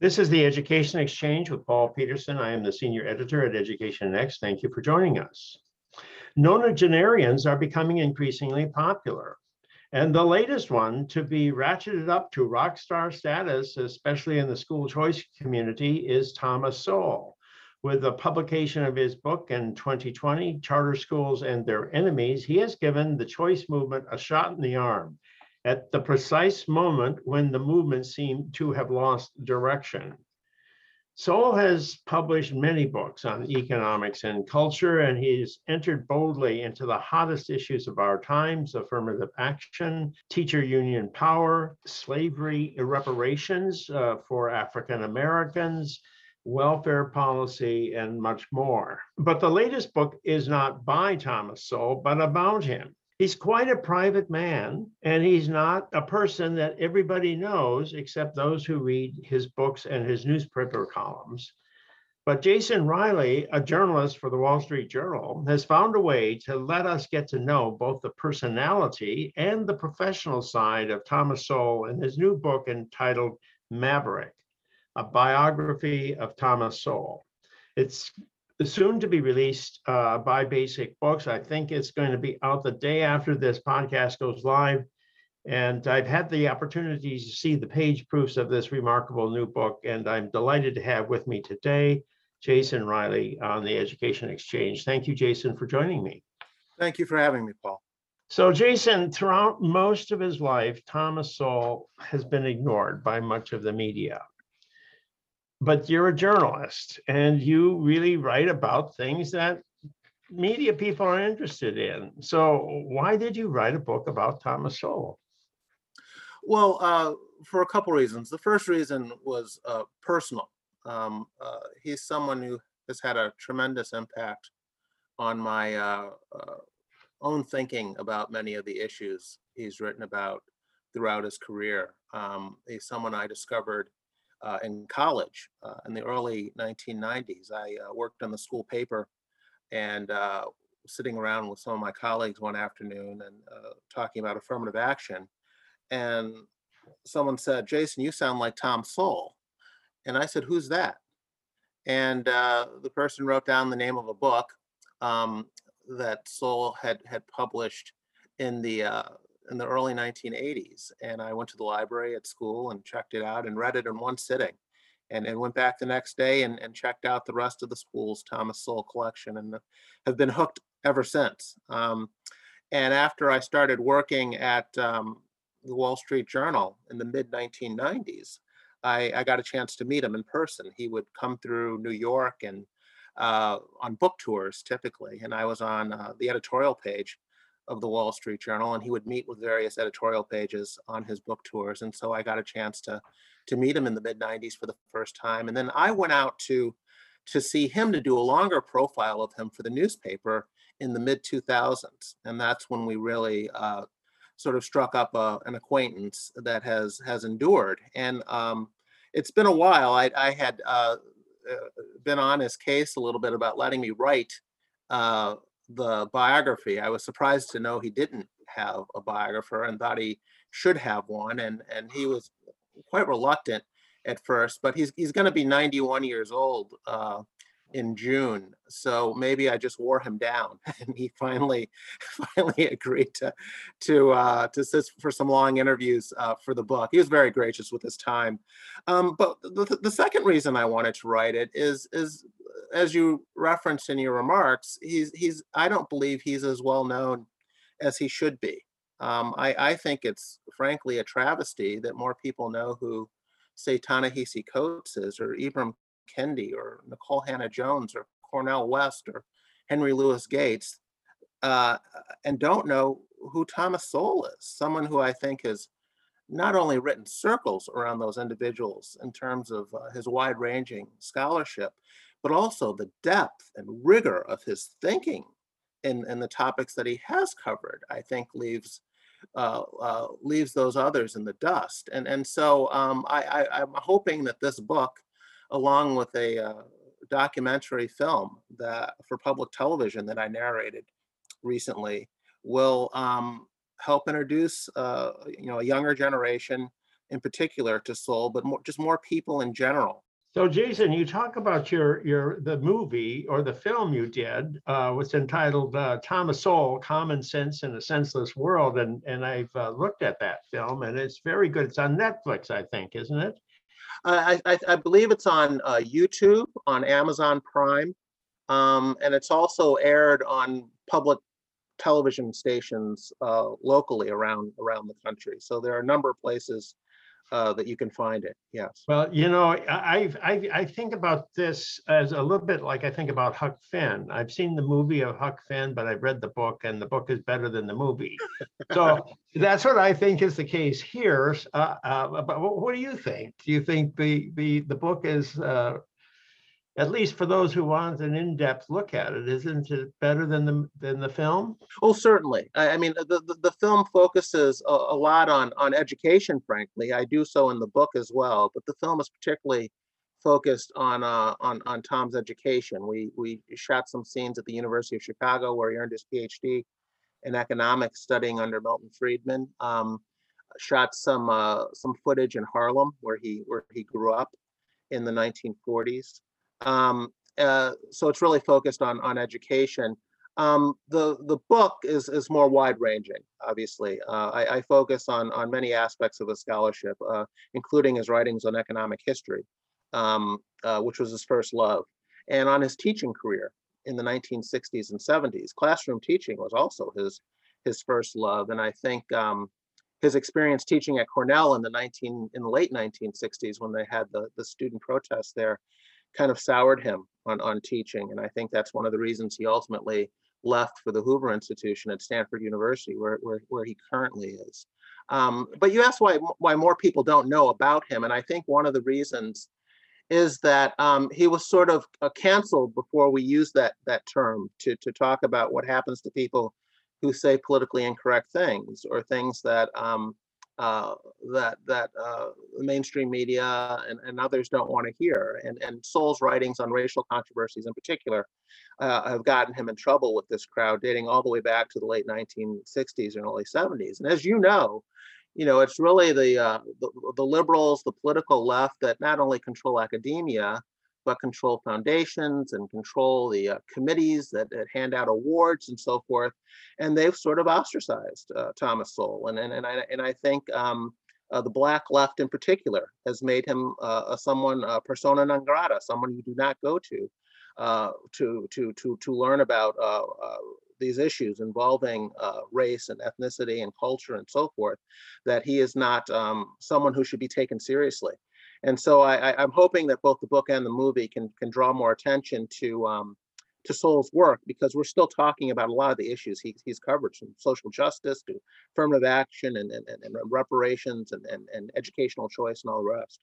This is the Education Exchange with Paul Peterson. I am the senior editor at Education Next. Thank you for joining us. Nonagenarians are becoming increasingly popular. And the latest one to be ratcheted up to rock star status, especially in the school choice community, is Thomas Sowell. With the publication of his book in 2020, Charter Schools and Their Enemies, he has given the choice movement a shot in the arm at the precise moment when the movement seemed to have lost direction. Sowell has published many books on economics and culture, and he's entered boldly into the hottest issues of our times affirmative action, teacher union power, slavery, reparations uh, for African Americans, welfare policy, and much more. But the latest book is not by Thomas Sowell, but about him. He's quite a private man, and he's not a person that everybody knows except those who read his books and his newspaper columns. But Jason Riley, a journalist for the Wall Street Journal, has found a way to let us get to know both the personality and the professional side of Thomas Sowell in his new book entitled Maverick a biography of Thomas Sowell. It's soon to be released uh, by Basic Books. I think it's going to be out the day after this podcast goes live. And I've had the opportunity to see the page proofs of this remarkable new book, and I'm delighted to have with me today Jason Riley on the Education Exchange. Thank you, Jason, for joining me. Thank you for having me, Paul. So, Jason, throughout most of his life, Thomas Sowell has been ignored by much of the media but you're a journalist and you really write about things that media people are interested in. So why did you write a book about Thomas Sowell? Well, uh, for a couple reasons. The first reason was uh, personal. Um, uh, he's someone who has had a tremendous impact on my uh, uh, own thinking about many of the issues he's written about throughout his career. Um, he's someone I discovered uh, in college uh, in the early 1990s. I uh, worked on the school paper and uh, sitting around with some of my colleagues one afternoon and uh, talking about affirmative action. And someone said, Jason, you sound like Tom Sowell. And I said, Who's that? And uh, the person wrote down the name of a book um, that Sowell had had published in the in the early 1980s. And I went to the library at school and checked it out and read it in one sitting. And, and went back the next day and, and checked out the rest of the school's Thomas Sowell collection and have been hooked ever since. Um, and after I started working at um, the Wall Street Journal in the mid 1990s, I, I, got a chance to meet him in person. He would come through New York and uh, on book tours typically, and I was on uh, the editorial page of the Wall Street Journal, and he would meet with various editorial pages on his book tours. And so I got a chance to to meet him in the mid 90s for the first time. And then I went out to to see him to do a longer profile of him for the newspaper in the mid 2000s, and that's when we really uh, sort of struck up a, uh, an acquaintance that has has endured. And um, it's been a while. I, I had uh, uh been on his case a little bit about letting me write uh, the biography. I was surprised to know he didn't have a biographer and thought he should have one. And, and he was quite reluctant at first, but he's, he's going to be 91 years old uh, in June. So maybe I just wore him down and he finally, finally agreed to, to, uh, to sit for some long interviews uh, for the book. He was very gracious with his time. Um, but the, the second reason I wanted to write it is, is as you referenced in your remarks, he's he's I don't believe he's as well known as he should be. Um, I, I think it's frankly a travesty that more people know who, say, Ta-Nehisi Coates is, or Ibram Kendi, or Nicole Hannah-Jones, or Cornel West, or Henry Louis Gates, uh, and don't know who Thomas Sowell is. Someone who I think has not only written circles around those individuals in terms of uh, his wide-ranging scholarship, but also the depth and rigor of his thinking in, in the topics that he has covered, I think leaves uh, uh, leaves those others in the dust. And, and so um, I, I, am hoping that this book, along with a uh, documentary film that for public television that I narrated recently, will um, help introduce uh, you know a younger generation in particular to Sowell, but more, just more people in general. So Jason, you talk about your, your, the movie or the film you did, uh, was entitled, uh, Thomas Sowell, Common Sense in a Senseless World. And, and I've, uh, looked at that film and it's very good. It's on Netflix, I think, isn't it? I, I, I believe it's on uh, YouTube, on Amazon Prime, um, and it's also aired on public television stations uh, locally around around the country. So there are a number of places uh, that you can find it. Yes. Well, you know, I, I, I think about this as a little bit like I think about Huck Finn. I've seen the movie of Huck Finn, but I've read the book and the book is better than the movie. So that's what I think is the case here. Uh, uh, but what, do you think? Do you think the, the, the book is, uh, at least for those who want an in-depth look at it, isn't it better than the, than the film? Oh, certainly. I, I mean, the, the, the film focuses a, a lot on on education. Frankly, I do so in the book as well. But the film is particularly focused on uh, on on Tom's education. We we shot some scenes at the University of Chicago where he earned his PhD in economics, studying under Milton Friedman. Um, shot some uh, some footage in Harlem where he where he grew up in the 1940s. Um, uh, so it's really focused on on education. Um, the the book is is more wide ranging. Obviously, uh, I, I, focus on on many aspects of his scholarship, uh, including his writings on economic history, um, uh, which was his first love, and on his teaching career in the 1960s and 70s. Classroom teaching was also his his first love, and I think um, his experience teaching at Cornell in the 19 in the late 1960s when they had the the student protests there kind of soured him on, on teaching. And I think that's one of the reasons he ultimately left for the Hoover Institution at Stanford University, where, where, where he currently is. Um, but you asked why, why more people don't know about him. And I think one of the reasons is that um, he was sort of uh, canceled before we use that, that term to, to talk about what happens to people who say politically incorrect things or things that um, uh, that that uh, the mainstream media and, and others don't want to hear. And and Sowell's writings on racial controversies in particular uh, have gotten him in trouble with this crowd, dating all the way back to the late 1960s and early 70s. And as you know, you know it's really the, uh, the the liberals, the political left that not only control academia control foundations and control the uh, committees that, that, hand out awards and so forth. And they've sort of ostracized uh, Thomas Sowell. And, and, and, I, and I think um, uh, the black left in particular has made him uh, someone, persona non grata, someone you do not go to uh, to, to, to, to learn about uh, these issues involving race and ethnicity and culture and so forth, that he is not um, someone who should be taken seriously. And so I, am hoping that both the book and the movie can can draw more attention to um, to Sowell's work because we're still talking about a lot of the issues he, he's covered, from social justice to affirmative action and, and, and reparations and, and, and educational choice and all the rest.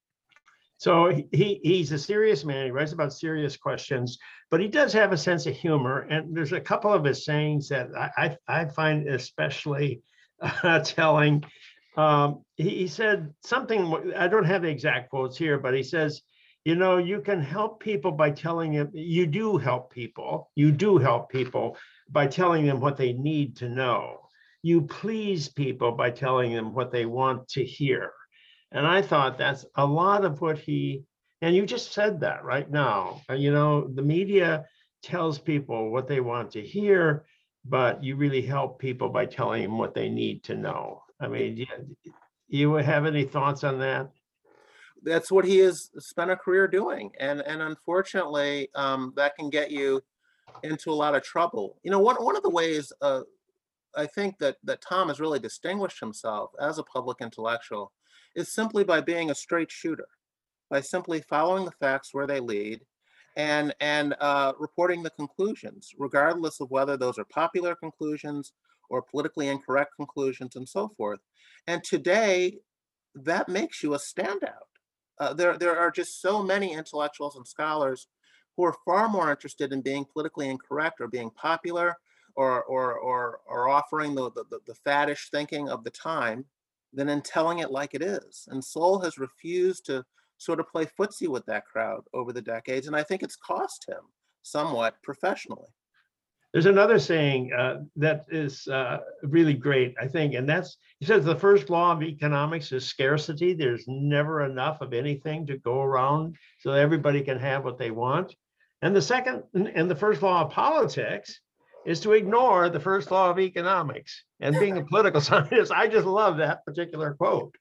So he he's a serious man. He writes about serious questions, but he does have a sense of humor. And there's a couple of his sayings that I I, I find especially uh, telling. Um, he, he said something, I don't have the exact quotes here, but he says, you know, you can help people by telling them, you do help people, you do help people by telling them what they need to know. You please people by telling them what they want to hear. And I thought that's a lot of what he, and you just said that right now. You know, the media tells people what they want to hear, but you really help people by telling them what they need to know. I mean, do you, have any thoughts on that? That's what he has spent a career doing, and and unfortunately, um, that can get you into a lot of trouble. You know, one one of the ways uh, I think that that Tom has really distinguished himself as a public intellectual is simply by being a straight shooter, by simply following the facts where they lead, and and uh, reporting the conclusions, regardless of whether those are popular conclusions or politically incorrect conclusions and so forth. And today, that makes you a standout. Uh, there, there are just so many intellectuals and scholars who are far more interested in being politically incorrect or being popular or, or, or, or offering the, the, the faddish thinking of the time than in telling it like it is. And Sowell has refused to sort of play footsie with that crowd over the decades. And I think it's cost him somewhat professionally. There's another saying uh, that is uh, really great, I think, and that's he says the first law of economics is scarcity. There's never enough of anything to go around so everybody can have what they want. And the second and the first law of politics is to ignore the first law of economics. And being a political scientist, I just love that particular quote.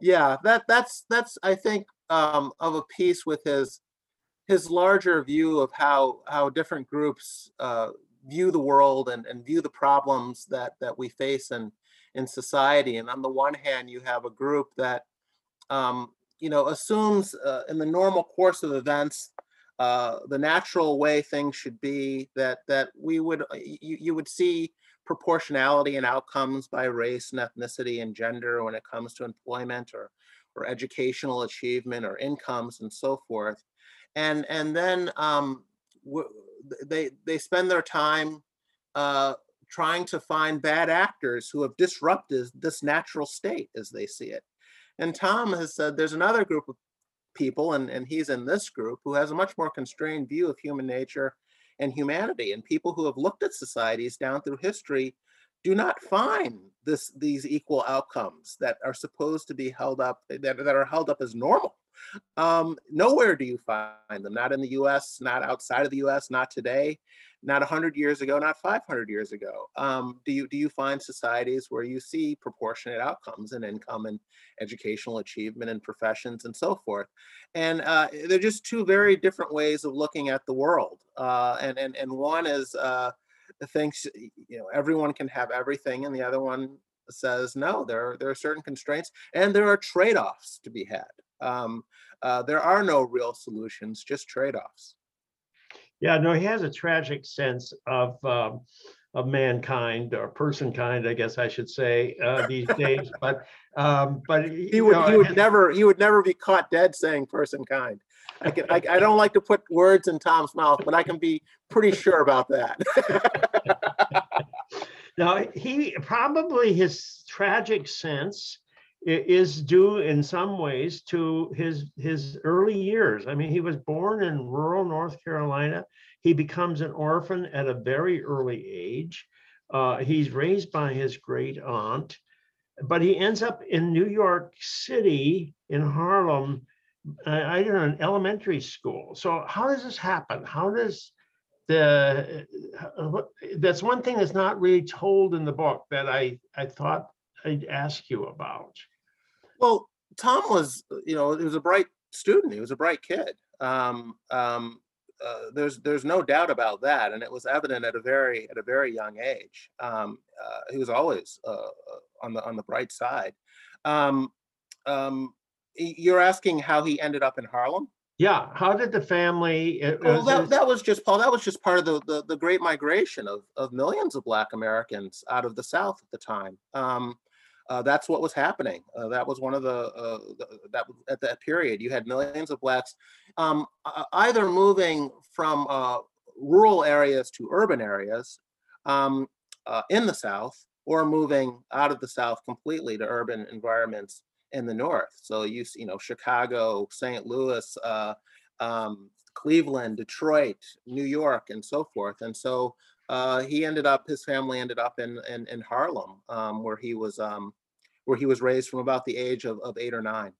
Yeah, that that's that's I think um, of a piece with his his larger view of how how different groups uh, view the world and, and view the problems that that we face in in society. And on the one hand, you have a group that um, you know assumes uh, in the normal course of events uh, the natural way things should be that that we would uh, you, you would see proportionality in outcomes by race and ethnicity and gender when it comes to employment or or educational achievement or incomes and so forth and and then um, they they spend their time uh, trying to find bad actors who have disrupted this natural state as they see it and tom has said there's another group of people, and, and he's in this group, who has a much more constrained view of human nature and humanity. And people who have looked at societies down through history do not find this these equal outcomes that are supposed to be held up that, that are held up as normal. Um, nowhere do you find them not in the us not outside of the us not today not 100 years ago not 500 years ago. Um, do you do you find societies where you see proportionate outcomes in income and educational achievement and professions and so forth? And uh, they're just two very different ways of looking at the world uh, and, and and one is uh, thinks you know everyone can have everything and the other one says no there there are certain constraints and there are trade-offs to be had. Um, uh, there are no real solutions just trade-offs. Yeah, no, he has a tragic sense of um, of mankind or person kind, I guess I should say, uh, these days. But um, but he would know, he would never he would never be caught dead saying person kind. I can I, I don't like to put words in Tom's mouth, but I can be pretty sure about that. now he probably his tragic sense is due in some ways to his his early years. I mean, he was born in rural North Carolina. He becomes an orphan at a very early age. Uh, he's raised by his great aunt, but he ends up in New York City in Harlem. I, don't know, an elementary school. So how does this happen? How does the uh, that's one thing that's not really told in the book that I I thought I'd ask you about. Well, Tom was, you know, he was a bright student. He was a bright kid. Um, um, uh, there's there's no doubt about that, and it was evident at a very at a very young age. Um, uh, he was always uh, uh on the on the bright side. Um, um, you're asking how he ended up in Harlem? Yeah. How did the family? well, that, that was just Paul. That was just part of the, the the great migration of of millions of Black Americans out of the South at the time. Um, uh, that's what was happening. Uh, that was one of the, uh, the, that at that period you had millions of blacks um, either moving from uh, rural areas to urban areas um, uh, in the South or moving out of the South completely to urban environments in the North. So you you know Chicago, St. Louis, uh, um, Cleveland, Detroit, New York, and so forth. And so uh, he ended up, his family ended up in in, in Harlem, um, where he was um, where he was raised from about the age of, of eight or nine.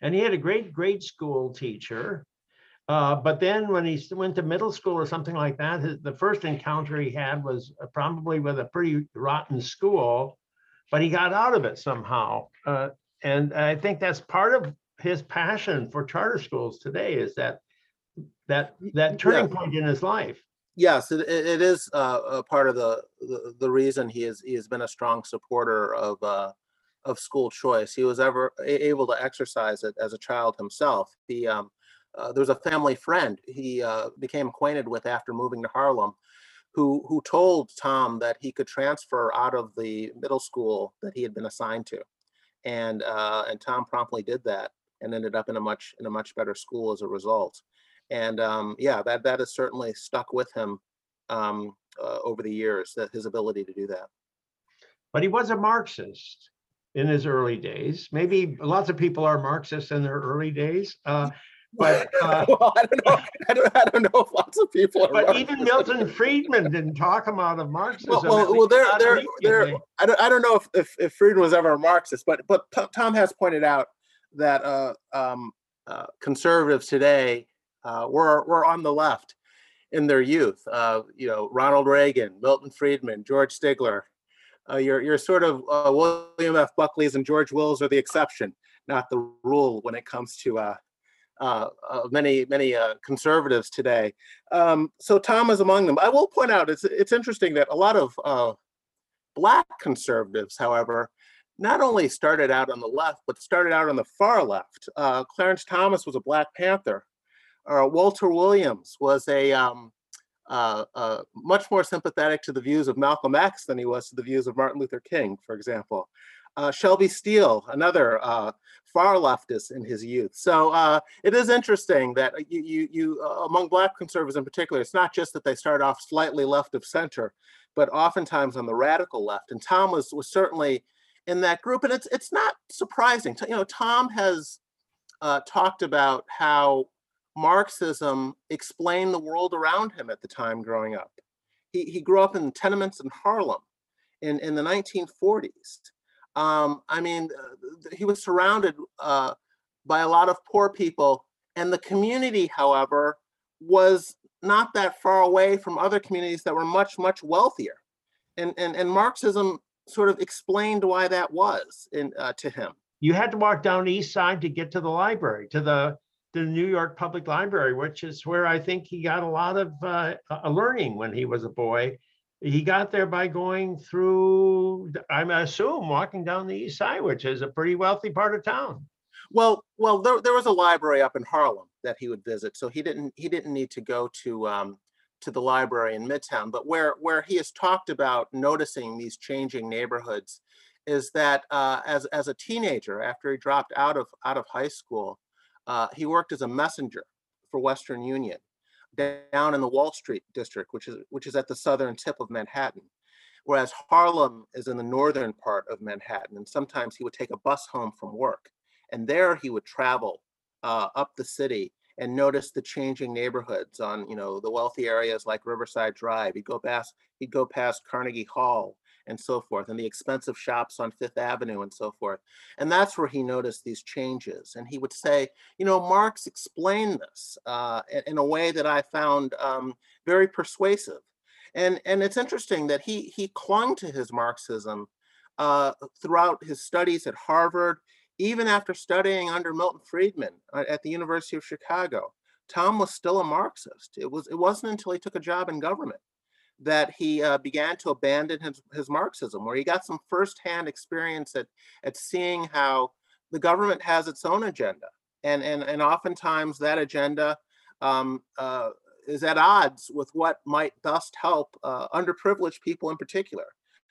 And he had a great grade school teacher. Uh, but then when he went to middle school or something like that, his, the first encounter he had was uh, probably with a pretty rotten school, but he got out of it somehow. Uh, and I think that's part of his passion for charter schools today is that that that turning yeah. point in his life yes, it, it is uh, a part of the, the, the reason he is he has been a strong supporter of uh, of school choice. He was ever able to exercise it as a child himself. He um, uh, there was a family friend he uh, became acquainted with after moving to Harlem, who who told Tom that he could transfer out of the middle school that he had been assigned to, and uh, and Tom promptly did that and ended up in a much in a much better school as a result and um, yeah, that that has certainly stuck with him um, uh, over the years. That his ability to do that. But he was a Marxist in his early days. Maybe lots of people are Marxists in their early days. Uh, but, uh, well, I don't know. I don't, I don't know if lots of people are. but even Milton Friedman didn't talk him out of Marxism. well, well, they're, they're, they're. I don't, I don't know if, if, if Friedman was ever a Marxist, but, but Tom has pointed out that, uh, um, uh, conservatives today, uh, were, were on the left in their youth. Uh, you know, Ronald Reagan, Milton Friedman, George Stigler. Uh, you're, you're sort of, uh, William F. Buckley's and George Wills are the exception, not the rule when it comes to, uh, uh, uh, many, many, uh, conservatives today. Um, so Tom is among them. I will point out, it's, it's interesting that a lot of, uh, Black conservatives, however, not only started out on the left, but started out on the far left. Clarence Thomas was a Black Panther. Walter Williams was a um, uh, uh, much more sympathetic to the views of Malcolm X than he was to the views of Martin Luther King, for example. Uh, Shelby Steele, another uh, far leftist in his youth. So uh, it is interesting that you, you, you uh, among Black conservatives in particular, it's not just that they start off slightly left of center, but oftentimes on the radical left. And Tom was, was certainly in that group. And it's, it's not surprising. You know, Tom has talked about how Marxism explained the world around him at the time growing up. He, he grew up in tenements in Harlem in, in the 1940s. Um, I mean, uh, he was surrounded uh, by a lot of poor people, and the community, however, was not that far away from other communities that were much, much wealthier. And, and, and Marxism sort of explained why that was in, uh, to him. You had to walk down East Side to get to the library, to the, the New York Public Library, which is where I think he got a lot of uh, learning when he was a boy. He got there by going through, I'm assume, walking down the East Side, which is a pretty wealthy part of town. Well, well, there, there was a library up in Harlem that he would visit, so he didn't he didn't need to go to um, to the library in Midtown. But where where he has talked about noticing these changing neighborhoods is that uh, as as a teenager, after he dropped out of out of high school, uh, he worked as a messenger for Western Union down in the Wall Street district, which is which is at the southern tip of Manhattan. Whereas Harlem is in the northern part of Manhattan, and sometimes he would take a bus home from work, and there he would travel uh, up the city and notice the changing neighborhoods on you know the wealthy areas like Riverside Drive. He'd go past he'd go past Carnegie Hall and so forth, and the expensive shops on Fifth Avenue and so forth. And that's where he noticed these changes. And he would say, you know, Marx explained this uh, in, a way that I found um, very persuasive. And and it's interesting that he he clung to his Marxism uh, throughout his studies at Harvard, even after studying under Milton Friedman uh, at the University of Chicago. Tom was still a Marxist. It was it wasn't until he took a job in government that he uh, began to abandon his, his Marxism, where he got some firsthand experience at, at seeing how the government has its own agenda. And, and, and oftentimes that agenda um, uh, is at odds with what might best help uh, underprivileged people in particular.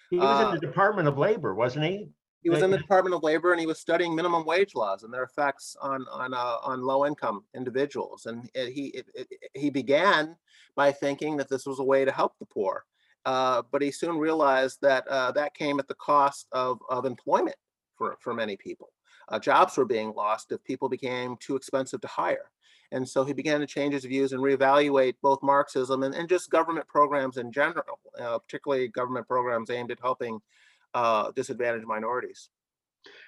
He was in Uh, the Department of Labor, wasn't he? He was in the Department of Labor and he was studying minimum wage laws and their effects on on uh, on low income individuals. And it- he it, it, he began by thinking that this was a way to help the poor, uh, but he soon realized that uh, that came at the cost of of employment for for many people. Uh, jobs were being lost if people became too expensive to hire. And so he began to change his views and reevaluate both Marxism and, and just government programs in general, uh, particularly government programs aimed at helping uh, disadvantaged minorities.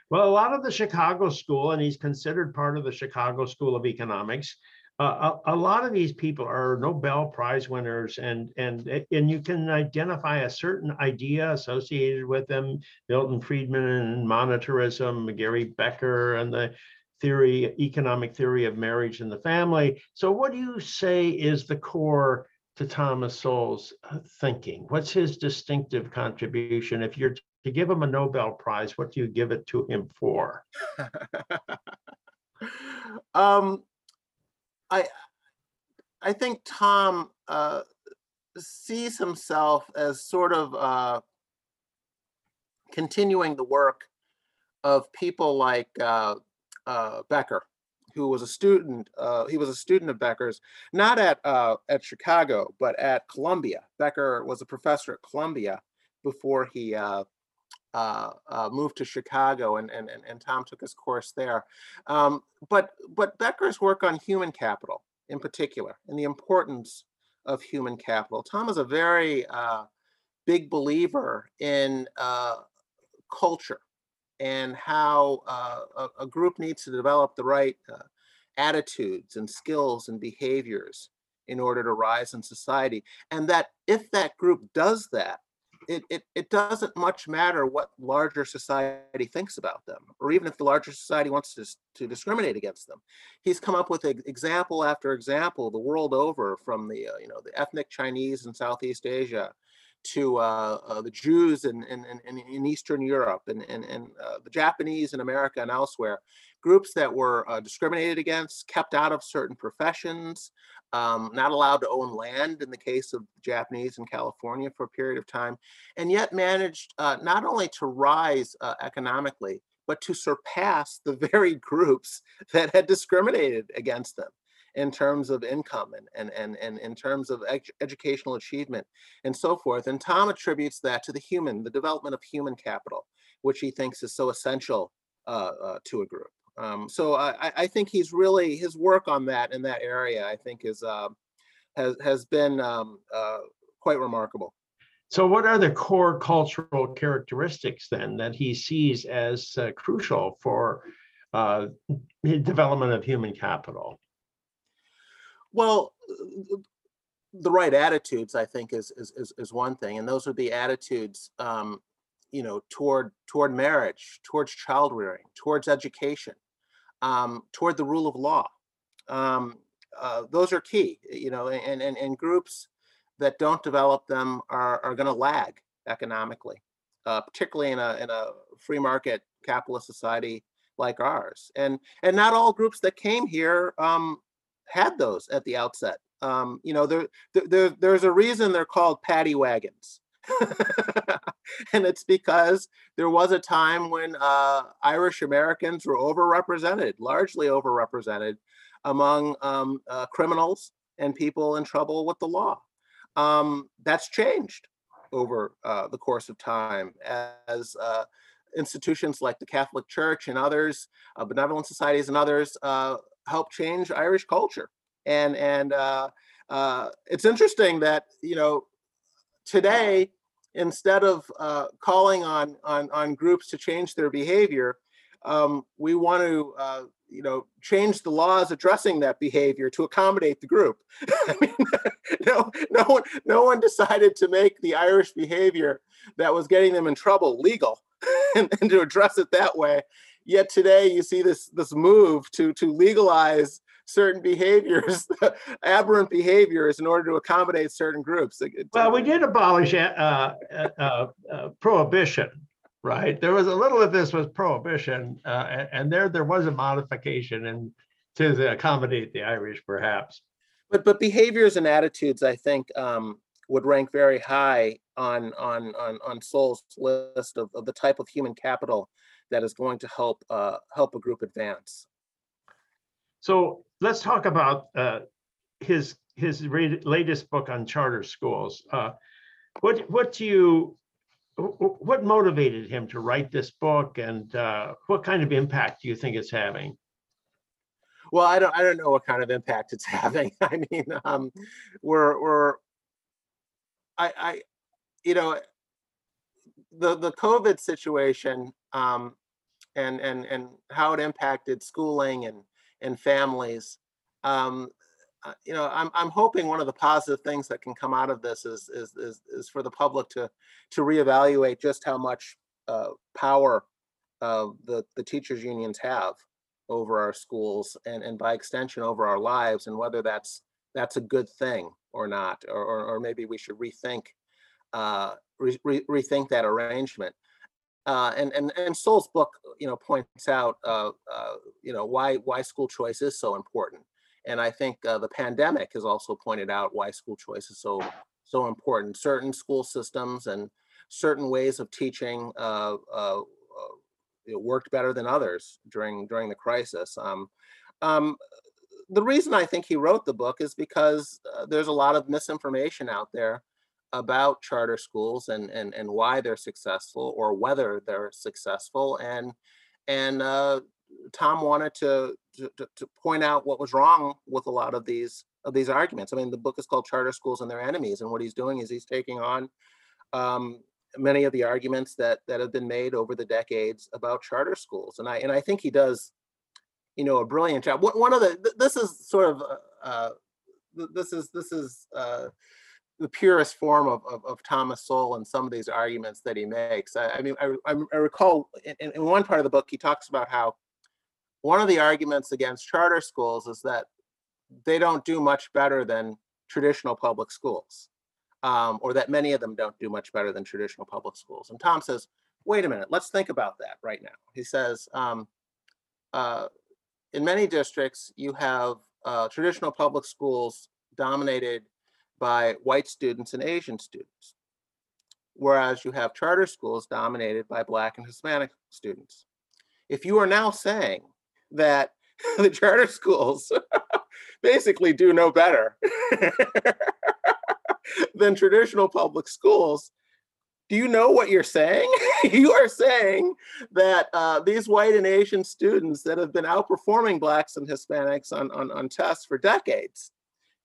Well, a lot of the Chicago School, and he's considered part of the Chicago School of Economics. Uh, a, a lot of these people are Nobel Prize winners, and and and you can identify a certain idea associated with them. Milton Friedman and monetarism, Gary Becker, and the theory, economic theory of marriage and the family. So, what do you say is the core to Thomas Sowell's uh, thinking? What's his distinctive contribution? If you're to give him a Nobel Prize, what do you give it to him for? um, I I think Tom uh, sees himself as sort of uh, continuing the work of people like uh, uh, Becker, who was a student. Uh, he was a student of Becker's, not at uh, at Chicago, but at Columbia. Becker was a professor at Columbia before he uh, uh, moved to Chicago, and, and and Tom took his course there. Um, but but Becker's work on human capital, in particular, and the importance of human capital. Tom is a very uh, big believer in uh, culture and how uh, a, a group needs to develop the right attitudes and skills and behaviors in order to rise in society. And that if that group does that, it, it, it doesn't much matter what larger society thinks about them, or even if the larger society wants to, to discriminate against them. He's come up with example after example the world over from the, uh, you know, the ethnic Chinese in Southeast Asia to uh, uh, the Jews in, in, in, in Eastern Europe and, and, and uh, the Japanese in America and elsewhere, groups that were uh, discriminated against, kept out of certain professions, um, not allowed to own land in the case of Japanese in California for a period of time, and yet managed uh, not only to rise uh, economically, but to surpass the very groups that had discriminated against them in terms of income and, and, and, and in terms of ed- educational achievement and so forth. And Tom attributes that to the human, the development of human capital, which he thinks is so essential uh, uh, to a group. Um, so I, I think he's really his work on that in that area. I think is uh, has has been um, uh, quite remarkable. So, what are the core cultural characteristics then that he sees as uh, crucial for uh, the development of human capital? Well, the right attitudes, I think, is is is, is one thing, and those would be attitudes, um, you know, toward toward marriage, towards child rearing, towards education, um, toward the rule of law. Um, uh, those are key, you know, and, and, and groups that don't develop them are, are going to lag economically, uh, particularly in a, in a free market capitalist society like ours. And, and not all groups that came here um, had those at the outset. Um, you know, there, there, there's a reason they're called paddy wagons. and it's because there was a time when uh, Irish Americans were overrepresented, largely overrepresented among um, uh, criminals and people in trouble with the law. Um, that's changed over uh, the course of time as uh, institutions like the Catholic Church and others, uh, benevolent societies and others, uh, help change Irish culture. And and it's interesting that you know today instead of uh, calling on, on, on groups to change their behavior, um, we want to, uh, you know, change the laws addressing that behavior to accommodate the group. I mean, no, no one, no one decided to make the Irish behavior that was getting them in trouble legal, and, and to address it that way. Yet today, you see this this move to to legalize certain behaviors, aberrant behaviors, in order to accommodate certain groups. Well, we did abolish uh, uh, uh, uh, prohibition, right? There was a little of this was prohibition, uh, and, and, there there was a modification and to the, accommodate the Irish, perhaps. But but behaviors and attitudes, I think, um, would rank very high on on on on Sowell's list of, of the type of human capital that is going to help uh, help a group advance. So let's talk about uh, his his latest book on charter schools. Uh, what what do you what motivated him to write this book, and uh, what kind of impact do you think it's having? Well, I don't I don't know what kind of impact it's having. I mean, um, we're we're I I you know the the COVID situation um, and and and how it impacted schooling and and families. Um, uh, you know, I'm, I'm hoping one of the positive things that can come out of this is is is, is for the public to to reevaluate just how much uh, power uh, the the teachers unions have over our schools and and by extension over our lives and whether that's that's a good thing or not or or, or maybe we should rethink uh, re- re- rethink that arrangement. Uh, and and and Sowell's book, you know, points out, uh, uh, you know, why why school choice is so important. And I think uh, the pandemic has also pointed out why school choice is so so important. Certain school systems and certain ways of teaching uh, uh, worked better than others during during the crisis. Um, um, the reason I think he wrote the book is because there's a lot of misinformation out there about charter schools and, and, and why they're successful or whether they're successful. And, and uh, Tom wanted to, to, to- point out what was wrong with a lot of these, of these arguments. I mean, the book is called Charter Schools and Their Enemies. And what he's doing is he's taking on um, many of the arguments that, that have been made over the decades about charter schools. And I, and I think he does, you know, a brilliant job. One one of the, this is sort of, uh, uh, this is, this is, uh, the purest form of, of, of Thomas Sowell and some of these arguments that he makes. I, I mean, I, I recall in in one part of the book, he talks about how one of the arguments against charter schools is that they don't do much better than traditional public schools, um, or that many of them don't do much better than traditional public schools. And Tom says, wait a minute, let's think about that right now. He says, um, uh, in many districts, you have uh, traditional public schools dominated by white students and Asian students. Whereas you have charter schools dominated by Black and Hispanic students. If you are now saying that the charter schools basically do no better than traditional public schools, do you know what you're saying? you are saying that uh, these white and Asian students that have been outperforming Blacks and Hispanics on, on, on tests for decades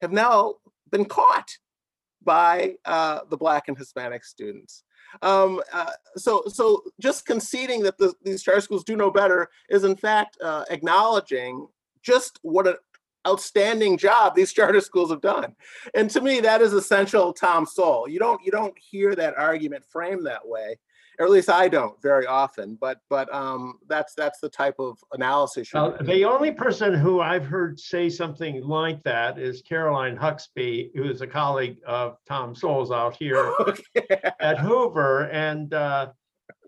have now been caught by uh, the Black and Hispanic students. Um, uh, so, so just conceding that the, these charter schools do know better is in fact uh, acknowledging just what an outstanding job these charter schools have done. And to me, that is essential Tom Sowell. You don't you don't hear that argument framed that way, or at least I don't very often. But but um, that's that's the type of analysis. Well, the only person who I've heard say something like that is Caroline Hoxby, who is a colleague of Tom Sowell's out here at Hoover. And uh,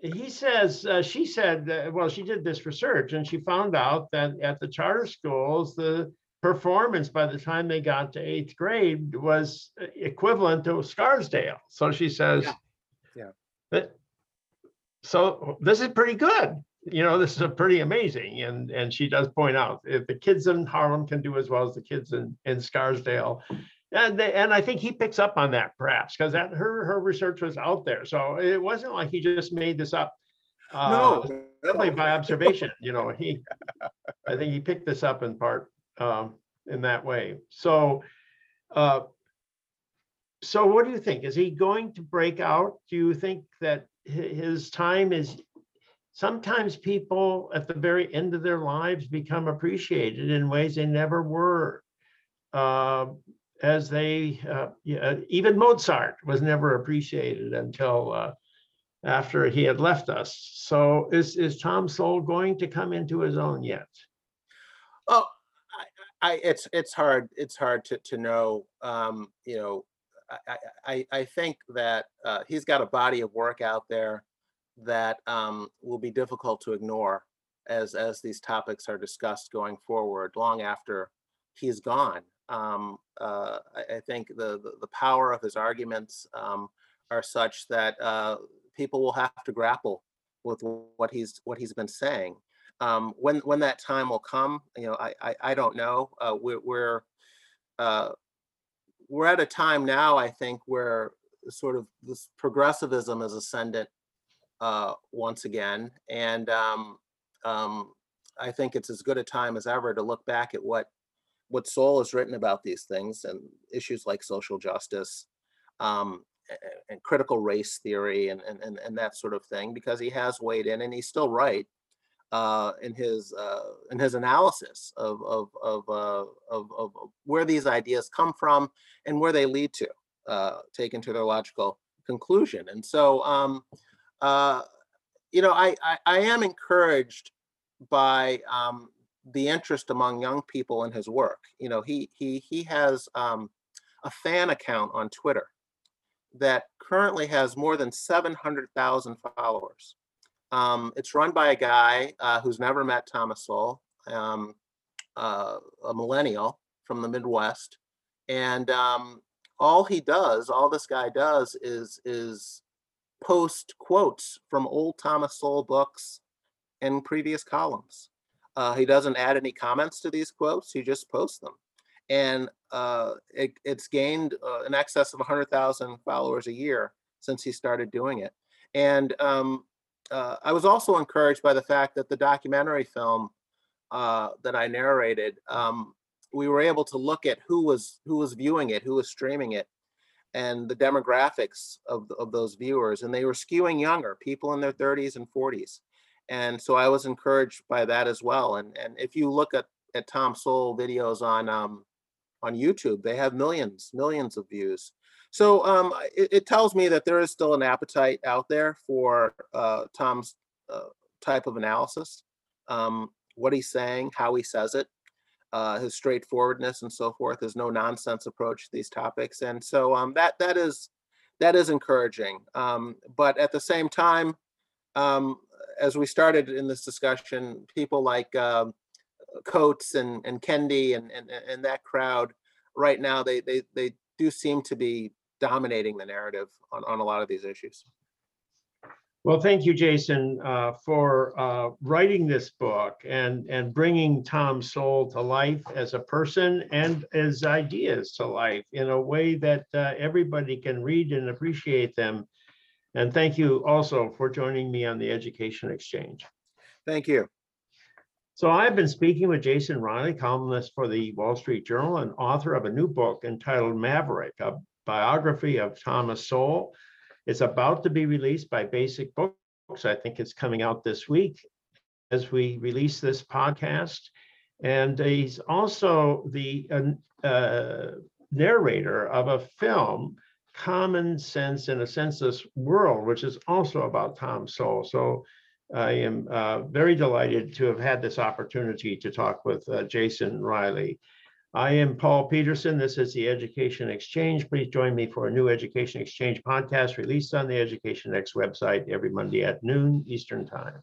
he says, uh, she said, uh, well, she did this research and she found out that at the charter schools, the performance by the time they got to eighth grade was equivalent to Scarsdale. So she says, Yeah. Yeah. But, so this is pretty good. You know, this is a pretty amazing. And, and she does point out if the kids in Harlem can do as well as the kids in, in Scarsdale. And, they, and I think he picks up on that perhaps because that her, her research was out there. So it wasn't like he just made this up. uh, no, definitely by observation, you know, he, I think he picked this up in part um, in that way. So, uh, so what do you think? Is he going to break out? Do you think that his time is? Sometimes people at the very end of their lives become appreciated in ways they never were. uh, As they, uh, yeah, even Mozart was never appreciated until uh, after he had left us. So is, is Tom Sowell going to come into his own yet? Oh, I, I, it's, it's hard, it's hard to, to know, um, you know, I, I, I, think that, uh, he's got a body of work out there that, um, will be difficult to ignore as, as these topics are discussed going forward, long after he's gone. Um, uh, I, I think the, the, the power of his arguments, um, are such that, uh, people will have to grapple with what he's, what he's been saying. Um, when when that time will come, you know, I I, I don't know. Uh, we're we're uh, we're at a time now, I think, where sort of this progressivism is ascendant uh, once again, and um, um, I think it's as good a time as ever to look back at what what Sowell has written about these things and issues like social justice. Um, and critical race theory and and and that sort of thing because he has weighed in and he's still right uh, in his uh, in his analysis of of of, uh, of of where these ideas come from and where they lead to, uh, taken to their logical conclusion. And so, um, uh, you know, I, I I am encouraged by um, the interest among young people in his work. You know, he he he has um, a fan account on Twitter that currently has more than seven hundred thousand followers. Um, it's run by a guy uh, who's never met Thomas Sowell, um, uh, a millennial from the Midwest, and um, all he does, all this guy does, is is post quotes from old Thomas Sowell books and previous columns. Uh, he doesn't add any comments to these quotes; he just posts them. And uh, it, it's gained uh, in excess of 100,000 followers a year since he started doing it. And um, uh, I was also encouraged by the fact that the documentary film uh, that I narrated, um, we were able to look at who was who was viewing it, who was streaming it, and the demographics of of those viewers, and they were skewing younger, people in their 30s and 40s. And so I was encouraged by that as well. And and if you look at at Tom Sowell videos on um, on YouTube, they have millions, millions of views. So um, it, it, tells me that there is still an appetite out there for uh, Tom's uh, type of analysis, um, what he's saying, how he says it, uh, his straightforwardness and so forth, his no nonsense approach to these topics, and so um, that that is that is encouraging. Um, but at the same time, um, as we started in this discussion, people like um, Coates and and Kendi and, and and that crowd right now they they they do seem to be dominating the narrative on, on a lot of these issues. Well, thank you, Jason, uh, for uh, writing this book and, and bringing Tom Sowell to life as a person and as ideas to life in a way that uh, everybody can read and appreciate them. And thank you also for joining me on the Education Exchange. Thank you. So I've been speaking with Jason Riley, columnist for the Wall Street Journal and author of a new book entitled Maverick, a biography of Thomas Sowell. It's about to be released by Basic Books. I think it's coming out this week as we release this podcast. And he's also the uh, narrator of a film, Common Sense in a Senseless World, which is also about Tom Sowell. So I am uh, very delighted to have had this opportunity to talk with uh, Jason Riley. I am Paul Peterson. This is the Education Exchange. Please join me for a new Education Exchange podcast released on the Education Next website every Monday at noon Eastern Time.